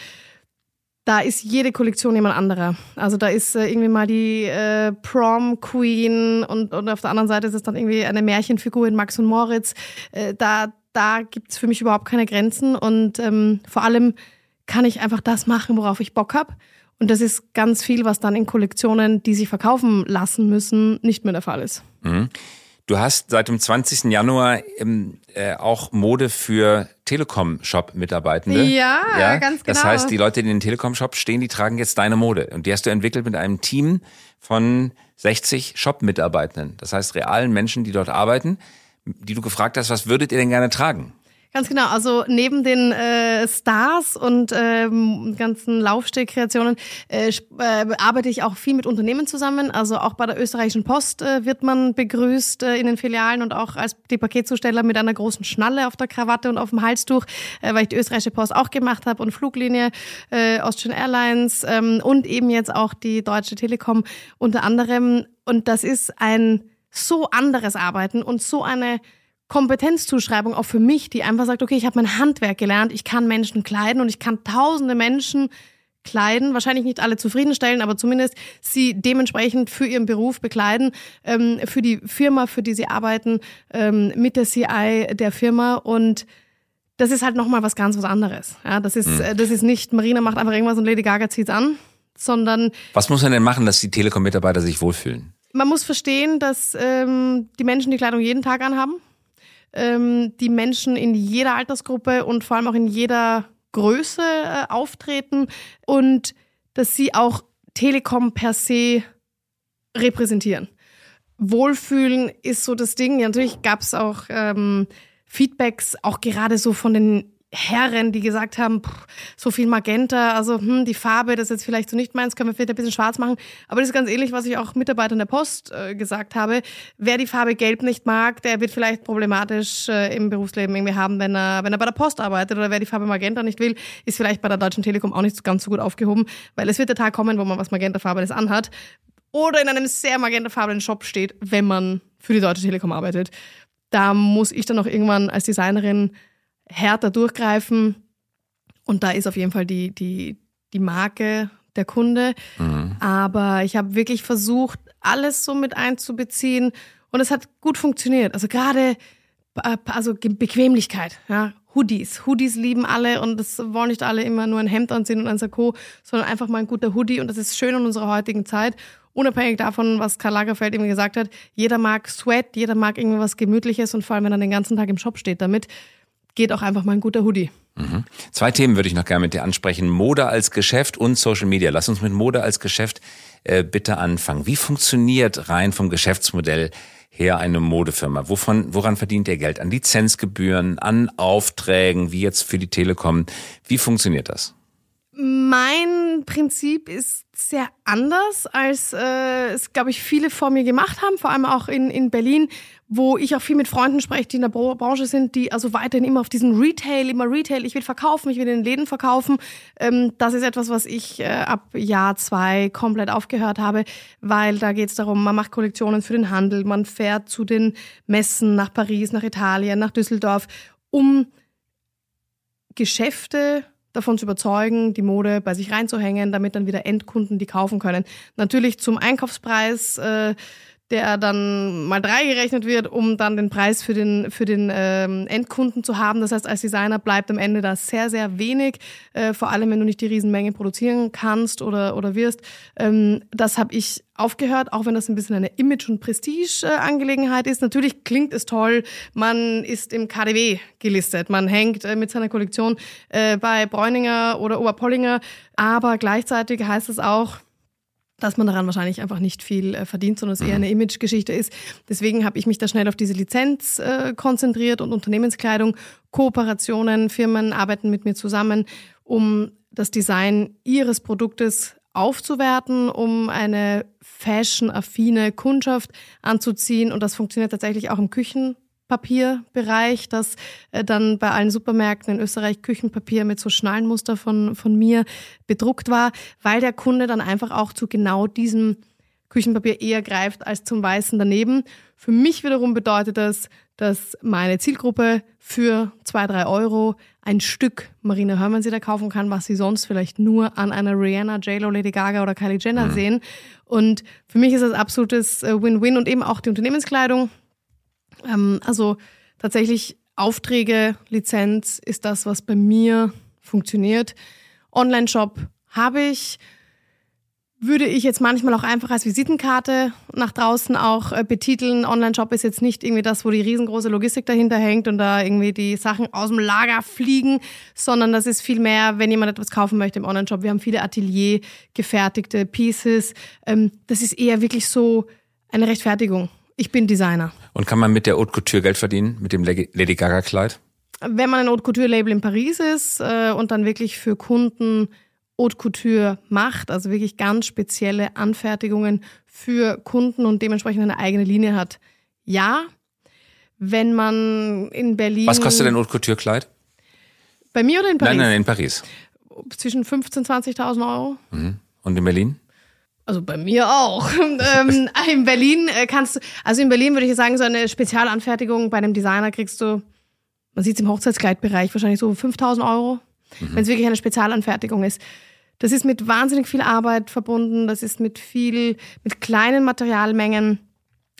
da ist jede Kollektion jemand anderer. Also da ist äh, irgendwie mal die äh, Prom Queen und, und auf der anderen Seite ist es dann irgendwie eine Märchenfigur in Max und Moritz. Äh, da da gibt es für mich überhaupt keine Grenzen und ähm, vor allem kann ich einfach das machen, worauf ich Bock habe. Und das ist ganz viel, was dann in Kollektionen, die sich verkaufen lassen müssen, nicht mehr der Fall ist. Mhm. Du hast seit dem 20. Januar ähm, äh, auch Mode für Telekom-Shop-Mitarbeitende. Ja, ja, ganz genau. Das heißt, die Leute, die in den Telekom-Shop stehen, die tragen jetzt deine Mode. Und die hast du entwickelt mit einem Team von 60 Shop-Mitarbeitenden. Das heißt, realen Menschen, die dort arbeiten, die du gefragt hast, was würdet ihr denn gerne tragen? Ganz genau. Also neben den äh, Stars und ähm, ganzen Laufstehkreationen äh, äh, arbeite ich auch viel mit Unternehmen zusammen. Also auch bei der österreichischen Post äh, wird man begrüßt äh, in den Filialen und auch als die Paketzusteller mit einer großen Schnalle auf der Krawatte und auf dem Halstuch, äh, weil ich die österreichische Post auch gemacht habe und Fluglinie, äh, Austrian Airlines ähm, und eben jetzt auch die Deutsche Telekom unter anderem. Und das ist ein so anderes Arbeiten und so eine Kompetenzzuschreibung auch für mich, die einfach sagt, okay, ich habe mein Handwerk gelernt, ich kann Menschen kleiden und ich kann tausende Menschen kleiden, wahrscheinlich nicht alle zufriedenstellen, aber zumindest sie dementsprechend für ihren Beruf bekleiden, ähm, für die Firma, für die sie arbeiten, ähm, mit der CI der Firma und das ist halt nochmal was ganz was anderes. Ja, das ist, mhm. das ist nicht, Marina macht einfach irgendwas und Lady Gaga zieht's an, sondern. Was muss man denn machen, dass die Telekom-Mitarbeiter sich wohlfühlen? Man muss verstehen, dass ähm, die Menschen die Kleidung jeden Tag anhaben ähm, die Menschen in jeder Altersgruppe und vor allem auch in jeder Größe äh, auftreten und dass sie auch Telekom per se repräsentieren. Wohlfühlen ist so das Ding. Ja, natürlich gab es auch ähm, Feedbacks, auch gerade so von den Herren, die gesagt haben, so viel Magenta, also hm, die Farbe, das ist jetzt vielleicht so nicht meins, können wir vielleicht ein bisschen schwarz machen. Aber das ist ganz ähnlich, was ich auch Mitarbeitern der Post äh, gesagt habe. Wer die Farbe Gelb nicht mag, der wird vielleicht problematisch äh, im Berufsleben irgendwie haben, wenn er, wenn er bei der Post arbeitet. Oder wer die Farbe Magenta nicht will, ist vielleicht bei der Deutschen Telekom auch nicht ganz so gut aufgehoben, weil es wird der Tag kommen, wo man was Magentafarbenes anhat. Oder in einem sehr magentafarbenen Shop steht, wenn man für die Deutsche Telekom arbeitet. Da muss ich dann auch irgendwann als Designerin härter durchgreifen. Und da ist auf jeden Fall die, die, die Marke der Kunde. Mhm. Aber ich habe wirklich versucht, alles so mit einzubeziehen. Und es hat gut funktioniert. Also gerade äh, also Bequemlichkeit, ja. Hoodies. Hoodies lieben alle und das wollen nicht alle immer nur ein Hemd anziehen und ein Sakko, sondern einfach mal ein guter Hoodie und das ist schön in unserer heutigen Zeit. Unabhängig davon, was Karl Lagerfeld eben gesagt hat, jeder mag Sweat, jeder mag irgendwas Gemütliches und vor allem, wenn er den ganzen Tag im Shop steht damit, geht auch einfach mal ein guter Hoodie. Mhm. Zwei Themen würde ich noch gerne mit dir ansprechen. Mode als Geschäft und Social Media. Lass uns mit Mode als Geschäft äh, bitte anfangen. Wie funktioniert rein vom Geschäftsmodell her eine Modefirma? Wovon, woran verdient ihr Geld? An Lizenzgebühren, an Aufträgen, wie jetzt für die Telekom? Wie funktioniert das? Mein Prinzip ist sehr anders, als äh, es, glaube ich, viele vor mir gemacht haben, vor allem auch in, in Berlin, wo ich auch viel mit Freunden spreche, die in der Branche sind, die also weiterhin immer auf diesen Retail, immer Retail, ich will verkaufen, ich will in den Läden verkaufen. Ähm, das ist etwas, was ich äh, ab Jahr zwei komplett aufgehört habe, weil da geht es darum, man macht Kollektionen für den Handel, man fährt zu den Messen nach Paris, nach Italien, nach Düsseldorf, um Geschäfte davon zu überzeugen, die Mode bei sich reinzuhängen, damit dann wieder Endkunden die kaufen können. Natürlich zum Einkaufspreis, äh, der dann mal drei gerechnet wird, um dann den Preis für den, für den ähm, Endkunden zu haben. Das heißt, als Designer bleibt am Ende da sehr, sehr wenig, äh, vor allem wenn du nicht die Riesenmenge produzieren kannst oder, oder wirst. Ähm, das habe ich aufgehört, auch wenn das ein bisschen eine Image- und Prestige-Angelegenheit ist. Natürlich klingt es toll, man ist im KDW gelistet, man hängt äh, mit seiner Kollektion äh, bei Bräuninger oder Oberpollinger, aber gleichzeitig heißt es auch, dass man daran wahrscheinlich einfach nicht viel äh, verdient, sondern es eher mhm. eine Imagegeschichte ist. Deswegen habe ich mich da schnell auf diese Lizenz äh, konzentriert und Unternehmenskleidung, Kooperationen, Firmen arbeiten mit mir zusammen, um das Design ihres Produktes aufzuwerten, um eine fashion-affine Kundschaft anzuziehen. Und das funktioniert tatsächlich auch im Küchen Papierbereich, das äh, dann bei allen Supermärkten in Österreich Küchenpapier mit so Schnallenmuster von, von mir bedruckt war, weil der Kunde dann einfach auch zu genau diesem Küchenpapier eher greift als zum Weißen daneben. Für mich wiederum bedeutet das, dass meine Zielgruppe für zwei, drei Euro ein Stück Marina Hörmann-Sieder kaufen kann, was sie sonst vielleicht nur an einer Rihanna, JLo, Lady Gaga oder Kylie Jenner mhm. sehen. Und für mich ist das absolutes äh, Win-Win und eben auch die Unternehmenskleidung ähm, also tatsächlich Aufträge, Lizenz ist das, was bei mir funktioniert. Online-Shop habe ich, würde ich jetzt manchmal auch einfach als Visitenkarte nach draußen auch äh, betiteln. Online-Shop ist jetzt nicht irgendwie das, wo die riesengroße Logistik dahinter hängt und da irgendwie die Sachen aus dem Lager fliegen, sondern das ist viel mehr, wenn jemand etwas kaufen möchte im Online-Shop. Wir haben viele Atelier gefertigte Pieces. Ähm, das ist eher wirklich so eine Rechtfertigung. Ich bin Designer. Und kann man mit der Haute Couture Geld verdienen, mit dem Lady Gaga Kleid? Wenn man ein Haute Couture Label in Paris ist äh, und dann wirklich für Kunden Haute Couture macht, also wirklich ganz spezielle Anfertigungen für Kunden und dementsprechend eine eigene Linie hat, ja. Wenn man in Berlin. Was kostet ein Haute Couture Kleid? Bei mir oder in Paris? Nein, nein, in Paris. Zwischen 15.000 und 20.000 Euro. Mhm. Und in Berlin? Also bei mir auch. ähm, in Berlin äh, kannst du, also in Berlin würde ich sagen, so eine Spezialanfertigung bei einem Designer kriegst du, man sieht es im Hochzeitskleidbereich, wahrscheinlich so 5000 Euro, mhm. wenn es wirklich eine Spezialanfertigung ist. Das ist mit wahnsinnig viel Arbeit verbunden, das ist mit viel, mit kleinen Materialmengen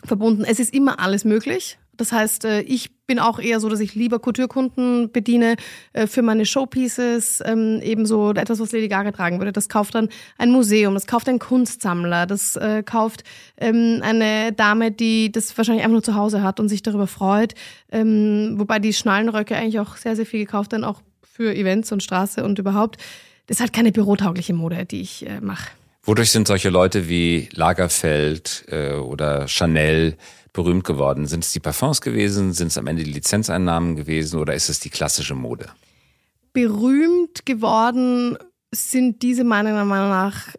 verbunden. Es ist immer alles möglich. Das heißt, äh, ich bin auch eher so, dass ich lieber Couture-Kunden bediene äh, für meine Showpieces, ähm, ebenso etwas, was Lady Gaga tragen würde. Das kauft dann ein Museum, das kauft ein Kunstsammler, das äh, kauft ähm, eine Dame, die das wahrscheinlich einfach nur zu Hause hat und sich darüber freut. Ähm, wobei die Schnallenröcke eigentlich auch sehr, sehr viel gekauft werden, auch für Events und Straße und überhaupt. Das ist halt keine bürotaugliche Mode, die ich mache. Wodurch sind solche Leute wie Lagerfeld oder Chanel berühmt geworden? Sind es die Parfums gewesen? Sind es am Ende die Lizenzeinnahmen gewesen oder ist es die klassische Mode? Berühmt geworden sind diese meiner Meinung nach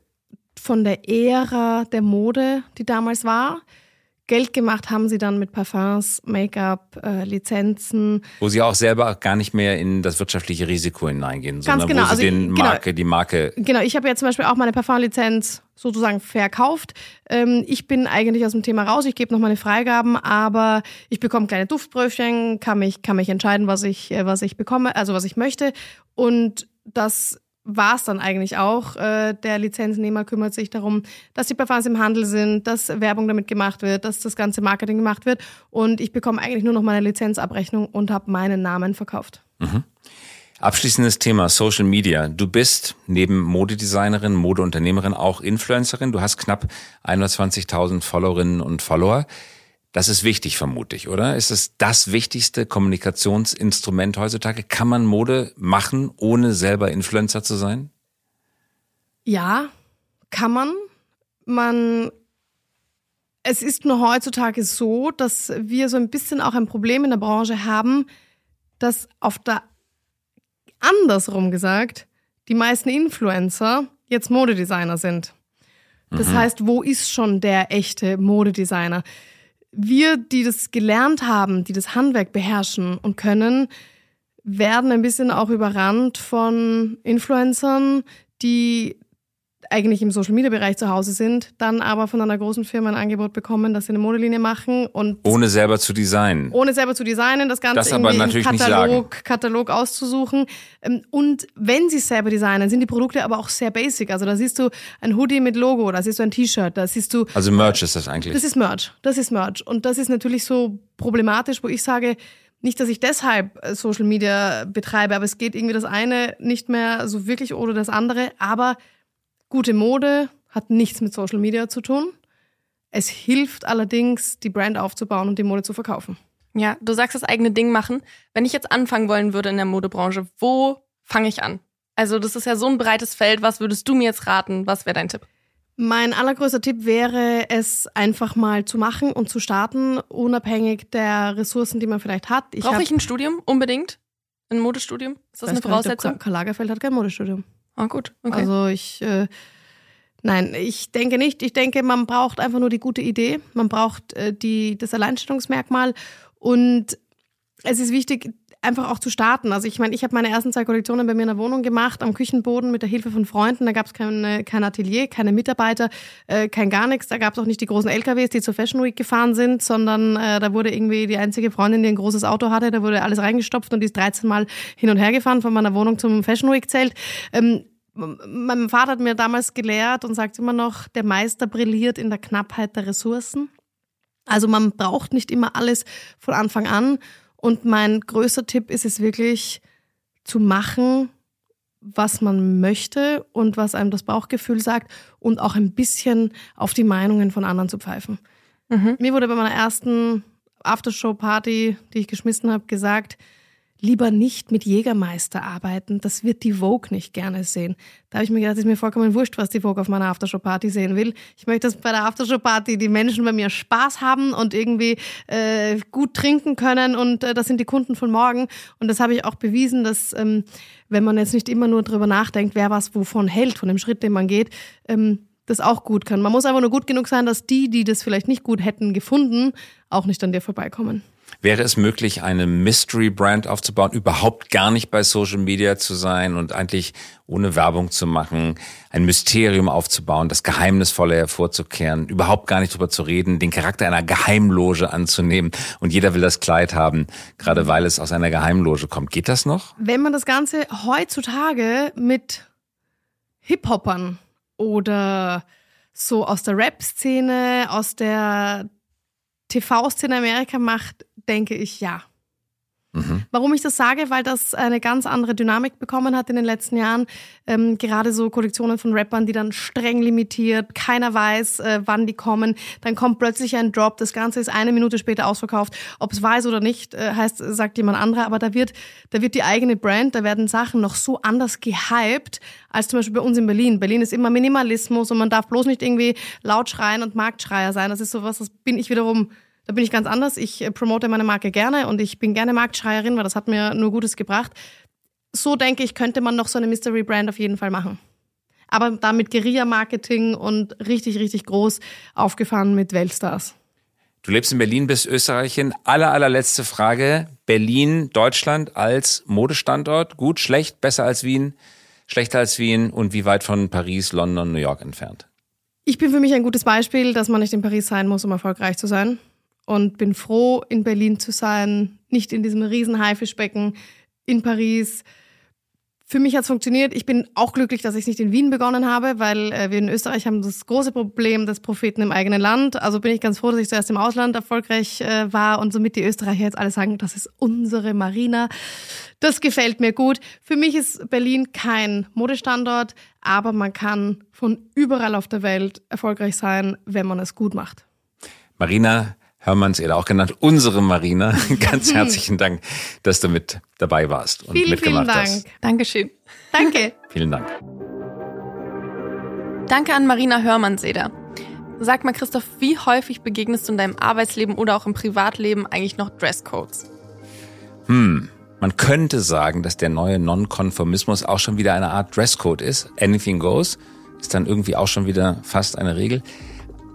von der Ära der Mode, die damals war. Geld gemacht haben sie dann mit Parfums, Make-up, äh, Lizenzen. Wo sie auch selber gar nicht mehr in das wirtschaftliche Risiko hineingehen, Ganz sondern genau. wo sie also, den genau. Marke, die Marke. Genau, ich habe ja zum Beispiel auch meine Parfumlizenz sozusagen verkauft. Ähm, ich bin eigentlich aus dem Thema raus, ich gebe noch meine Freigaben, aber ich bekomme kleine Duftbröfchen, kann mich, kann mich entscheiden, was ich, äh, was ich bekomme, also was ich möchte. Und das war es dann eigentlich auch. Äh, der Lizenznehmer kümmert sich darum, dass die Parfums im Handel sind, dass Werbung damit gemacht wird, dass das ganze Marketing gemacht wird. Und ich bekomme eigentlich nur noch meine Lizenzabrechnung und habe meinen Namen verkauft. Mhm. Abschließendes Thema Social Media. Du bist neben Modedesignerin, Modeunternehmerin auch Influencerin. Du hast knapp 21.000 Followerinnen und Follower. Das ist wichtig, vermute ich, oder? Ist es das wichtigste Kommunikationsinstrument heutzutage? Kann man Mode machen, ohne selber Influencer zu sein? Ja, kann man. Man es ist nur heutzutage so, dass wir so ein bisschen auch ein Problem in der Branche haben, dass auf der andersrum gesagt die meisten Influencer jetzt Modedesigner sind. Das mhm. heißt, wo ist schon der echte Modedesigner? Wir, die das gelernt haben, die das Handwerk beherrschen und können, werden ein bisschen auch überrannt von Influencern, die eigentlich im Social Media Bereich zu Hause sind, dann aber von einer großen Firma ein Angebot bekommen, dass sie eine Modelinie machen und ohne selber zu designen. Ohne selber zu designen, das Ganze das aber natürlich im Katalog, Katalog auszusuchen. Ähm, und wenn sie selber designen, sind die Produkte aber auch sehr basic. Also da siehst du ein Hoodie mit Logo, da siehst du ein T-Shirt, da siehst du. Also Merch ist das eigentlich. Das ist Merch. Das ist Merch. Und das ist natürlich so problematisch, wo ich sage, nicht, dass ich deshalb äh, Social Media betreibe, aber es geht irgendwie das eine nicht mehr so wirklich oder das andere. Aber Gute Mode hat nichts mit Social Media zu tun. Es hilft allerdings, die Brand aufzubauen und die Mode zu verkaufen. Ja, du sagst das eigene Ding machen. Wenn ich jetzt anfangen wollen würde in der Modebranche, wo fange ich an? Also das ist ja so ein breites Feld. Was würdest du mir jetzt raten? Was wäre dein Tipp? Mein allergrößter Tipp wäre, es einfach mal zu machen und zu starten, unabhängig der Ressourcen, die man vielleicht hat. Brauche ich ein Studium unbedingt? Ein Modestudium? Ist das eine Voraussetzung? Karl Lagerfeld hat kein Modestudium. Ah, gut. Okay. Also ich, äh, nein, ich denke nicht. Ich denke, man braucht einfach nur die gute Idee. Man braucht äh, die, das Alleinstellungsmerkmal. Und es ist wichtig, einfach auch zu starten. Also ich meine, ich habe meine ersten zwei Kollektionen bei mir in der Wohnung gemacht, am Küchenboden mit der Hilfe von Freunden. Da gab es kein, kein Atelier, keine Mitarbeiter, äh, kein gar nichts. Da gab es auch nicht die großen LKWs, die zur Fashion Week gefahren sind, sondern äh, da wurde irgendwie die einzige Freundin, die ein großes Auto hatte, da wurde alles reingestopft und die ist 13 Mal hin und her gefahren von meiner Wohnung zum Fashion Week Zelt. Ähm, mein Vater hat mir damals gelehrt und sagt immer noch, der Meister brilliert in der Knappheit der Ressourcen. Also man braucht nicht immer alles von Anfang an. Und mein größter Tipp ist es wirklich zu machen, was man möchte und was einem das Bauchgefühl sagt und auch ein bisschen auf die Meinungen von anderen zu pfeifen. Mhm. Mir wurde bei meiner ersten Aftershow-Party, die ich geschmissen habe, gesagt, lieber nicht mit Jägermeister arbeiten. Das wird die Vogue nicht gerne sehen. Da habe ich mir gedacht, ist mir vollkommen wurscht, was die Vogue auf meiner Aftershow-Party sehen will. Ich möchte, dass bei der Aftershow-Party die Menschen bei mir Spaß haben und irgendwie äh, gut trinken können und äh, das sind die Kunden von morgen. Und das habe ich auch bewiesen, dass ähm, wenn man jetzt nicht immer nur drüber nachdenkt, wer was wovon hält, von dem Schritt, den man geht, ähm, das auch gut kann. Man muss einfach nur gut genug sein, dass die, die das vielleicht nicht gut hätten gefunden, auch nicht an dir vorbeikommen. Wäre es möglich, eine Mystery-Brand aufzubauen, überhaupt gar nicht bei Social Media zu sein und eigentlich ohne Werbung zu machen, ein Mysterium aufzubauen, das Geheimnisvolle hervorzukehren, überhaupt gar nicht drüber zu reden, den Charakter einer Geheimloge anzunehmen und jeder will das Kleid haben, gerade weil es aus einer Geheimloge kommt. Geht das noch? Wenn man das Ganze heutzutage mit Hip-Hoppern oder so aus der Rap-Szene, aus der TV-Szene Amerika macht, denke ich ja. Mhm. Warum ich das sage, weil das eine ganz andere Dynamik bekommen hat in den letzten Jahren. Ähm, gerade so Kollektionen von Rappern, die dann streng limitiert, keiner weiß, äh, wann die kommen. Dann kommt plötzlich ein Drop, das Ganze ist eine Minute später ausverkauft. Ob es weiß oder nicht, äh, heißt, sagt jemand anderer. Aber da wird, da wird die eigene Brand, da werden Sachen noch so anders gehypt, als zum Beispiel bei uns in Berlin. Berlin ist immer Minimalismus und man darf bloß nicht irgendwie laut schreien und Marktschreier sein. Das ist sowas, das bin ich wiederum da bin ich ganz anders. Ich äh, promote meine Marke gerne und ich bin gerne Marktschreierin, weil das hat mir nur Gutes gebracht. So denke ich, könnte man noch so eine Mystery Brand auf jeden Fall machen. Aber da mit Guerilla-Marketing und richtig, richtig groß aufgefahren mit Weltstars. Du lebst in Berlin, bist Österreichin. Aller, allerletzte Frage. Berlin, Deutschland als Modestandort. Gut, schlecht, besser als Wien, schlechter als Wien und wie weit von Paris, London, New York entfernt? Ich bin für mich ein gutes Beispiel, dass man nicht in Paris sein muss, um erfolgreich zu sein und bin froh, in Berlin zu sein, nicht in diesem riesen Haifischbecken in Paris. Für mich hat es funktioniert. Ich bin auch glücklich, dass ich es nicht in Wien begonnen habe, weil äh, wir in Österreich haben das große Problem des Propheten im eigenen Land. Also bin ich ganz froh, dass ich zuerst im Ausland erfolgreich äh, war und somit die Österreicher jetzt alle sagen, das ist unsere Marina. Das gefällt mir gut. Für mich ist Berlin kein Modestandort, aber man kann von überall auf der Welt erfolgreich sein, wenn man es gut macht. Marina Hörmannseder, auch genannt unsere Marina. Ganz herzlichen Dank, dass du mit dabei warst und vielen, mitgemacht vielen Dank. hast. Dankeschön. Danke. Vielen Dank. Danke an Marina Hörmannseder. Sag mal, Christoph, wie häufig begegnest du in deinem Arbeitsleben oder auch im Privatleben eigentlich noch Dresscodes? Hm. Man könnte sagen, dass der neue Nonkonformismus auch schon wieder eine Art Dresscode ist. Anything goes ist dann irgendwie auch schon wieder fast eine Regel.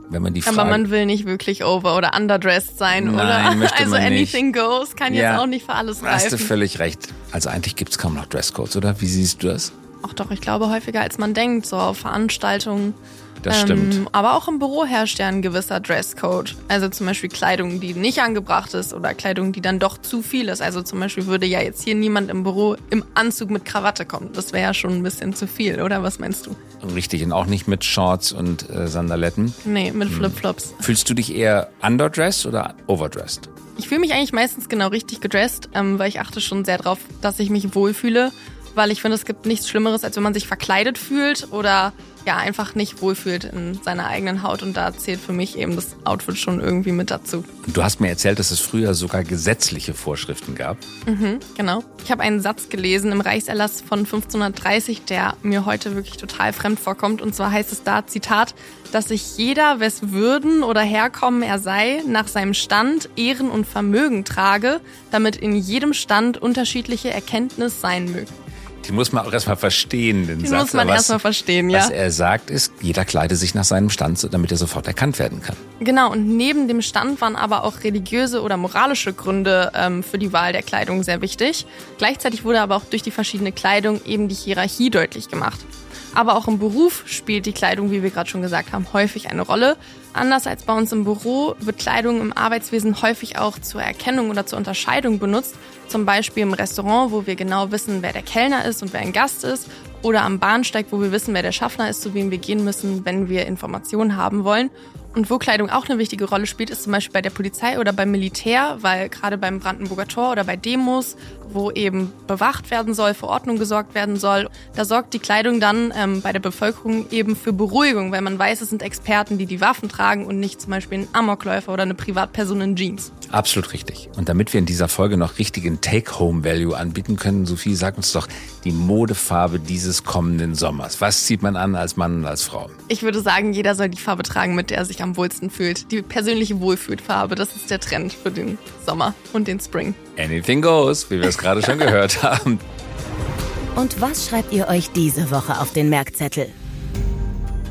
Wenn man die Frage, Aber man will nicht wirklich over- oder underdressed sein, Nein, oder? möchte also man nicht. anything goes kann Ja. jetzt auch nicht für alles hast du völlig recht. Also eigentlich gibt's kaum noch Dresscodes, oder? Wie siehst du das? Ach doch, ich glaube häufiger als man denkt, so auf Veranstaltungen. Das stimmt. Aber auch im Büro herrscht ja ein gewisser Dresscode. Also zum Beispiel Kleidung, die nicht angebracht ist oder Kleidung, die dann doch zu viel ist. Also zum Beispiel würde ja jetzt hier niemand im Büro im Anzug mit Krawatte kommen. Das wäre ja schon ein bisschen zu viel, oder? Was meinst du? Richtig, und auch nicht mit Shorts und äh, Sandaletten. Nee, mit Hm. Flipflops. Fühlst du dich eher underdressed oder overdressed? Ich fühle mich eigentlich meistens genau richtig gedresst, ähm, weil ich achte schon sehr drauf, dass ich mich wohlfühle. Weil ich finde, es gibt nichts Schlimmeres, als wenn man sich verkleidet fühlt oder ja einfach nicht wohlfühlt in seiner eigenen Haut. Und da zählt für mich eben das Outfit schon irgendwie mit dazu. Du hast mir erzählt, dass es früher sogar gesetzliche Vorschriften gab. Genau. Ich habe einen Satz gelesen im Reichserlass von 1530, der mir heute wirklich total fremd vorkommt. Und zwar heißt es da, Zitat, dass sich jeder, wes Würden oder Herkommen er sei, nach seinem Stand, Ehren und Vermögen trage, damit in jedem Stand unterschiedliche Erkenntnis sein möge. Die muss man auch erstmal verstehen, den Den Satz. muss man erstmal verstehen, ja. Was er sagt ist, jeder kleide sich nach seinem Stand, damit er sofort erkannt werden kann. Genau, und neben dem Stand waren aber auch religiöse oder moralische Gründe ähm, für die Wahl der Kleidung sehr wichtig. Gleichzeitig wurde aber auch durch die verschiedene Kleidung eben die Hierarchie deutlich gemacht. Aber auch im Beruf spielt die Kleidung, wie wir gerade schon gesagt haben, häufig eine Rolle. Anders als bei uns im Büro wird Kleidung im Arbeitswesen häufig auch zur Erkennung oder zur Unterscheidung benutzt. Zum Beispiel im Restaurant, wo wir genau wissen, wer der Kellner ist und wer ein Gast ist. Oder am Bahnsteig, wo wir wissen, wer der Schaffner ist, zu wem wir gehen müssen, wenn wir Informationen haben wollen. Und wo Kleidung auch eine wichtige Rolle spielt, ist zum Beispiel bei der Polizei oder beim Militär, weil gerade beim Brandenburger Tor oder bei Demos, wo eben bewacht werden soll, für Ordnung gesorgt werden soll, da sorgt die Kleidung dann ähm, bei der Bevölkerung eben für Beruhigung, weil man weiß, es sind Experten, die die Waffen tragen und nicht zum Beispiel ein Amokläufer oder eine Privatperson in Jeans. Absolut richtig. Und damit wir in dieser Folge noch richtigen Take-Home-Value anbieten können, Sophie, sag uns doch die Modefarbe dieses kommenden Sommers. Was zieht man an als Mann und als Frau? Ich würde sagen, jeder soll die Farbe tragen, mit der er sich am wohlsten fühlt. Die persönliche Wohlfühlfarbe, das ist der Trend für den Sommer und den Spring. Anything goes, wie wir es gerade schon gehört haben. Und was schreibt ihr euch diese Woche auf den Merkzettel?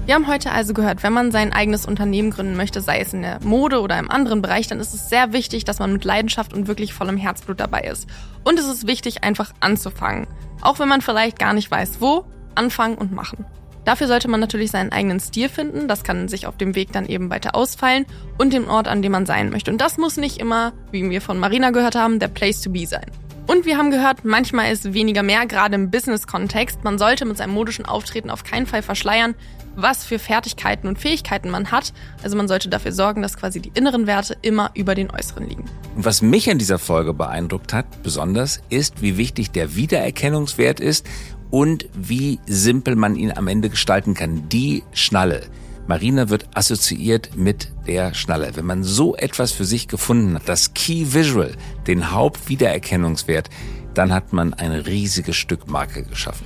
Wir haben heute also gehört, wenn man sein eigenes Unternehmen gründen möchte, sei es in der Mode oder im anderen Bereich, dann ist es sehr wichtig, dass man mit Leidenschaft und wirklich vollem Herzblut dabei ist. Und es ist wichtig, einfach anzufangen. Auch wenn man vielleicht gar nicht weiß, wo, anfangen und machen. Dafür sollte man natürlich seinen eigenen Stil finden, das kann sich auf dem Weg dann eben weiter ausfallen und den Ort, an dem man sein möchte. Und das muss nicht immer, wie wir von Marina gehört haben, der Place to be sein. Und wir haben gehört, manchmal ist weniger mehr, gerade im Business-Kontext. Man sollte mit seinem modischen Auftreten auf keinen Fall verschleiern, was für Fertigkeiten und Fähigkeiten man hat. Also man sollte dafür sorgen, dass quasi die inneren Werte immer über den äußeren liegen. Und was mich an dieser Folge beeindruckt hat, besonders, ist, wie wichtig der Wiedererkennungswert ist und wie simpel man ihn am Ende gestalten kann. Die Schnalle. Marina wird assoziiert mit der Schnalle. Wenn man so etwas für sich gefunden hat, das Key Visual, den Hauptwiedererkennungswert, dann hat man ein riesiges Stück Marke geschaffen.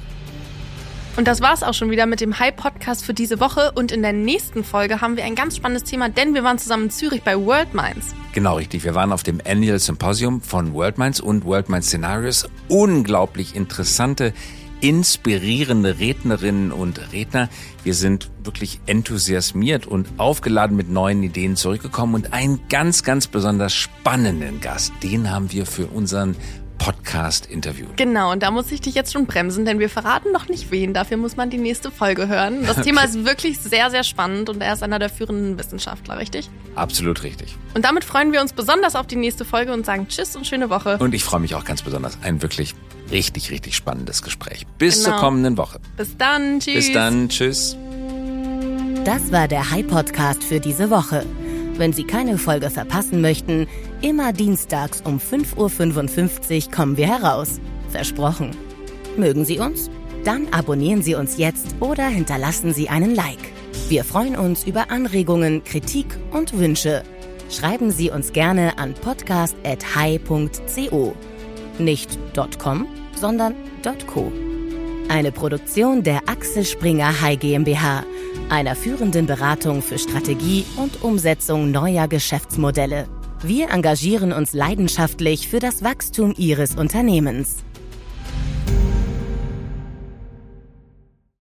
Und das war's auch schon wieder mit dem Hype-Podcast für diese Woche. Und in der nächsten Folge haben wir ein ganz spannendes Thema, denn wir waren zusammen in Zürich bei World Minds. Genau richtig. Wir waren auf dem Annual Symposium von World Minds und World Minds Scenarios. Unglaublich interessante, inspirierende Rednerinnen und Redner. Wir sind wirklich enthusiasmiert und aufgeladen mit neuen Ideen zurückgekommen und einen ganz, ganz besonders spannenden Gast, den haben wir für unseren Podcast interviewt. Genau, und da muss ich dich jetzt schon bremsen, denn wir verraten noch nicht wen. Dafür muss man die nächste Folge hören. Das Thema ist wirklich sehr, sehr spannend und er ist einer der führenden Wissenschaftler, richtig? Absolut richtig. Und damit freuen wir uns besonders auf die nächste Folge und sagen Tschüss und schöne Woche. Und ich freue mich auch ganz besonders. Ein wirklich richtig, richtig spannendes Gespräch. Bis Genau. zur kommenden Woche. Bis dann. Tschüss. Bis dann. Tschüss. Das war der High Podcast für diese Woche. Wenn Sie keine Folge verpassen möchten, immer dienstags um 5.55 Uhr kommen wir heraus. Versprochen. Mögen Sie uns? Dann abonnieren Sie uns jetzt oder hinterlassen Sie einen Like. Wir freuen uns über Anregungen, Kritik und Wünsche. Schreiben Sie uns gerne an podcast.hi.co. Nicht .com, sondern .co. Eine Produktion der Axel Springer High GmbH, einer führenden Beratung für Strategie und Umsetzung neuer Geschäftsmodelle. Wir engagieren uns leidenschaftlich für das Wachstum Ihres Unternehmens.